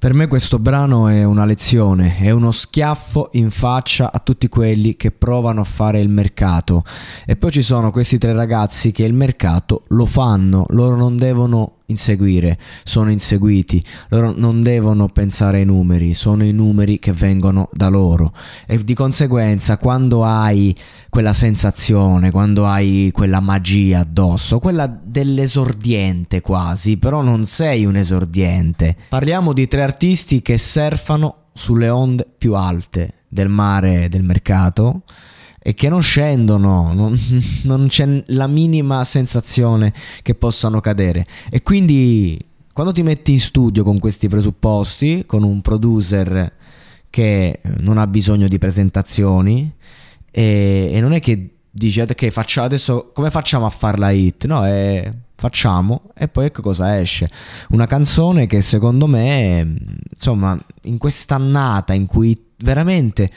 Per me questo brano è una lezione, è uno schiaffo in faccia a tutti quelli che provano a fare il mercato. E poi ci sono questi tre ragazzi che il mercato lo fanno, loro non devono inseguire, sono inseguiti, loro non devono pensare ai numeri, sono i numeri che vengono da loro. E di conseguenza quando hai quella sensazione, quando hai quella magia addosso, quella dell'esordiente quasi, però non sei un esordiente. Parliamo di tre artisti che surfano sulle onde più alte del mare del mercato e che non scendono, non, non, c'è la minima sensazione che possano cadere. E quindi quando ti metti in studio con questi presupposti, con un producer che non ha bisogno di presentazioni e, e non è che dici ok faccia, adesso come facciamo a farla hit? No, è facciamo e poi ecco cosa esce. Una canzone che secondo me, insomma, in quest'annata in cui veramente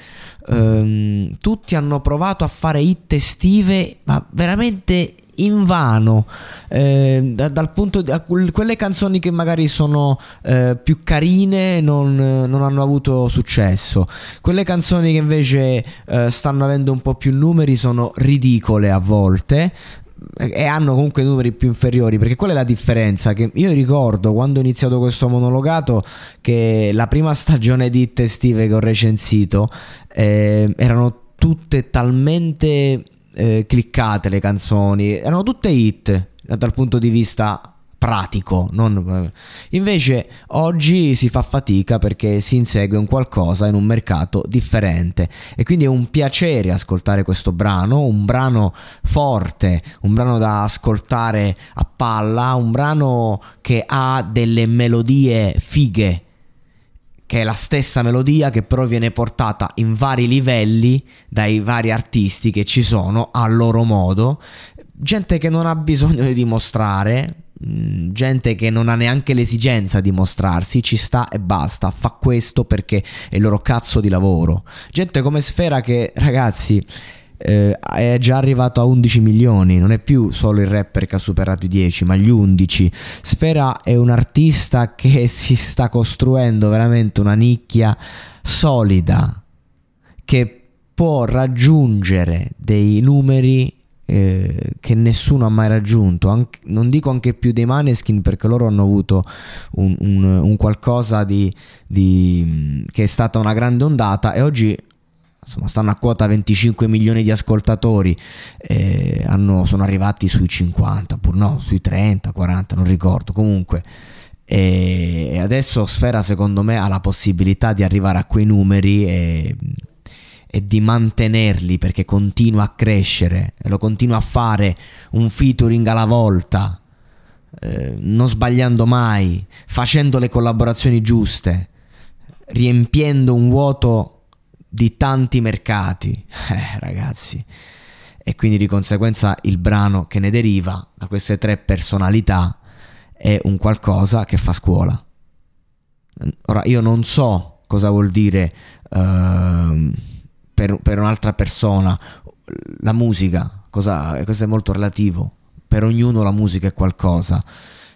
ehm, tutti hanno provato a fare hit estive, ma veramente in vano eh, da, dal punto di quelle canzoni che magari sono eh, più carine non, non, hanno avuto successo. Quelle canzoni che invece eh, stanno avendo un po' più numeri sono ridicole a volte e hanno comunque numeri più inferiori perché qual è la differenza? Che io ricordo quando ho iniziato questo monologato che la prima stagione di hit estive che ho recensito eh, erano tutte talmente eh, cliccate le canzoni erano tutte hit dal punto di vista pratico. Non... Invece oggi si fa fatica perché si insegue un qualcosa in un mercato differente e quindi è un piacere ascoltare questo brano, un brano forte, un brano da ascoltare a palla, un brano che ha delle melodie fighe che è la stessa melodia che però viene portata in vari livelli dai vari artisti che ci sono a loro modo, gente che non ha bisogno di dimostrare, gente che non ha neanche l'esigenza di mostrarsi, ci sta e basta, fa questo perché è il loro cazzo di lavoro. Gente come Sfera che, ragazzi, eh, è già arrivato a 11 milioni, non è più solo il rapper che ha superato i 10, ma gli 11. Sfera è un artista che si sta costruendo veramente una nicchia solida, che può raggiungere dei numeri eh, che nessuno ha mai raggiunto. Anche, non dico anche più dei Maneskin perché loro hanno avuto un, un, un qualcosa di, di, che è stata una grande ondata e oggi insomma, stanno a quota 25 milioni di ascoltatori, eh, hanno, sono arrivati sui 50, pur no, sui 30, 40, non ricordo. Comunque. E adesso Sfera secondo me ha la possibilità di arrivare a quei numeri e e di mantenerli perché continua a crescere e lo continua a fare un featuring alla volta, eh, non sbagliando mai, facendo le collaborazioni giuste, riempiendo un vuoto di tanti mercati. Eh, ragazzi. E quindi di conseguenza il brano che ne deriva da queste tre personalità è un qualcosa che fa scuola. Ora, io non so cosa vuol dire uh, per, per, un'altra persona la musica, cosa, questo è molto relativo. Per ognuno la musica è qualcosa.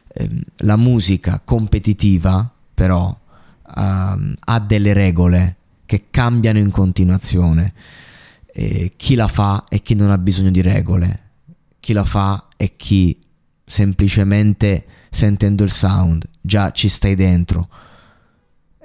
Eh, la musica competitiva, però, uh, ha delle regole che cambiano in continuazione. Eh, chi la fa e chi non ha bisogno di regole. Chi la fa e chi semplicemente sentendo il sound già ci stai dentro.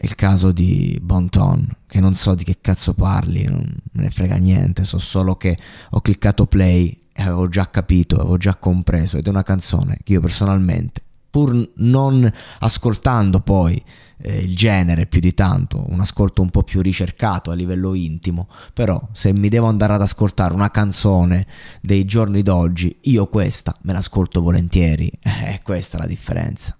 È il caso di Bonton, che non so di che cazzo parli, non me ne frega niente, so solo che ho cliccato play e avevo già capito, avevo già compreso ed è una canzone che io personalmente, pur non ascoltando poi eh, il genere più di tanto, un ascolto un po' più ricercato a livello intimo, però se mi devo andare ad ascoltare una canzone dei giorni d'oggi, io questa me l'ascolto volentieri, è questa la differenza.